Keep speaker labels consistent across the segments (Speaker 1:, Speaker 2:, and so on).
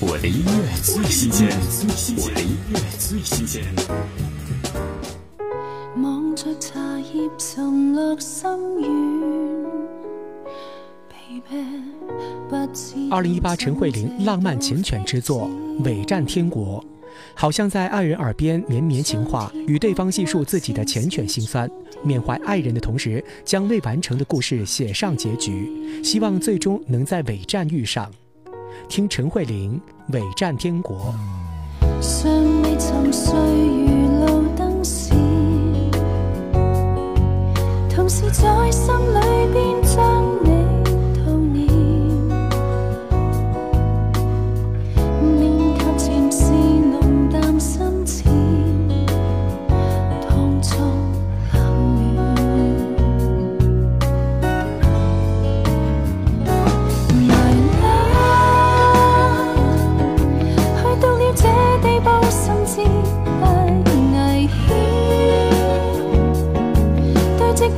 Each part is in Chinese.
Speaker 1: 我的音乐最新鲜，我的音乐最新鲜。望着茶叶沉落心二零一八陈慧琳浪漫缱绻之作《伪战天国》，好像在爱人耳边绵绵情话，与对方细述自己的缱绻心酸，缅怀爱人的同时，将未完成的故事写上结局，希望最终能在伪战遇上。听陈慧琳《伪战天国》。尚未沉睡如路灯时，同时在心里边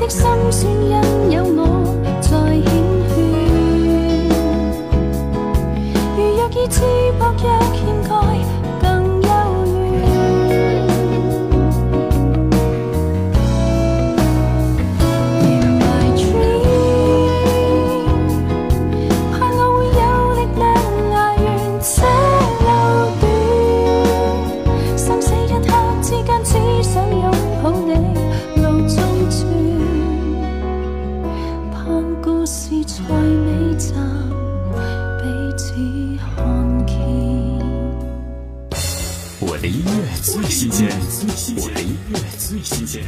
Speaker 1: 的心酸因有我在缱劝如若意志薄弱欠缺若欠盖。我的音乐最新鲜，我的音乐最新鲜。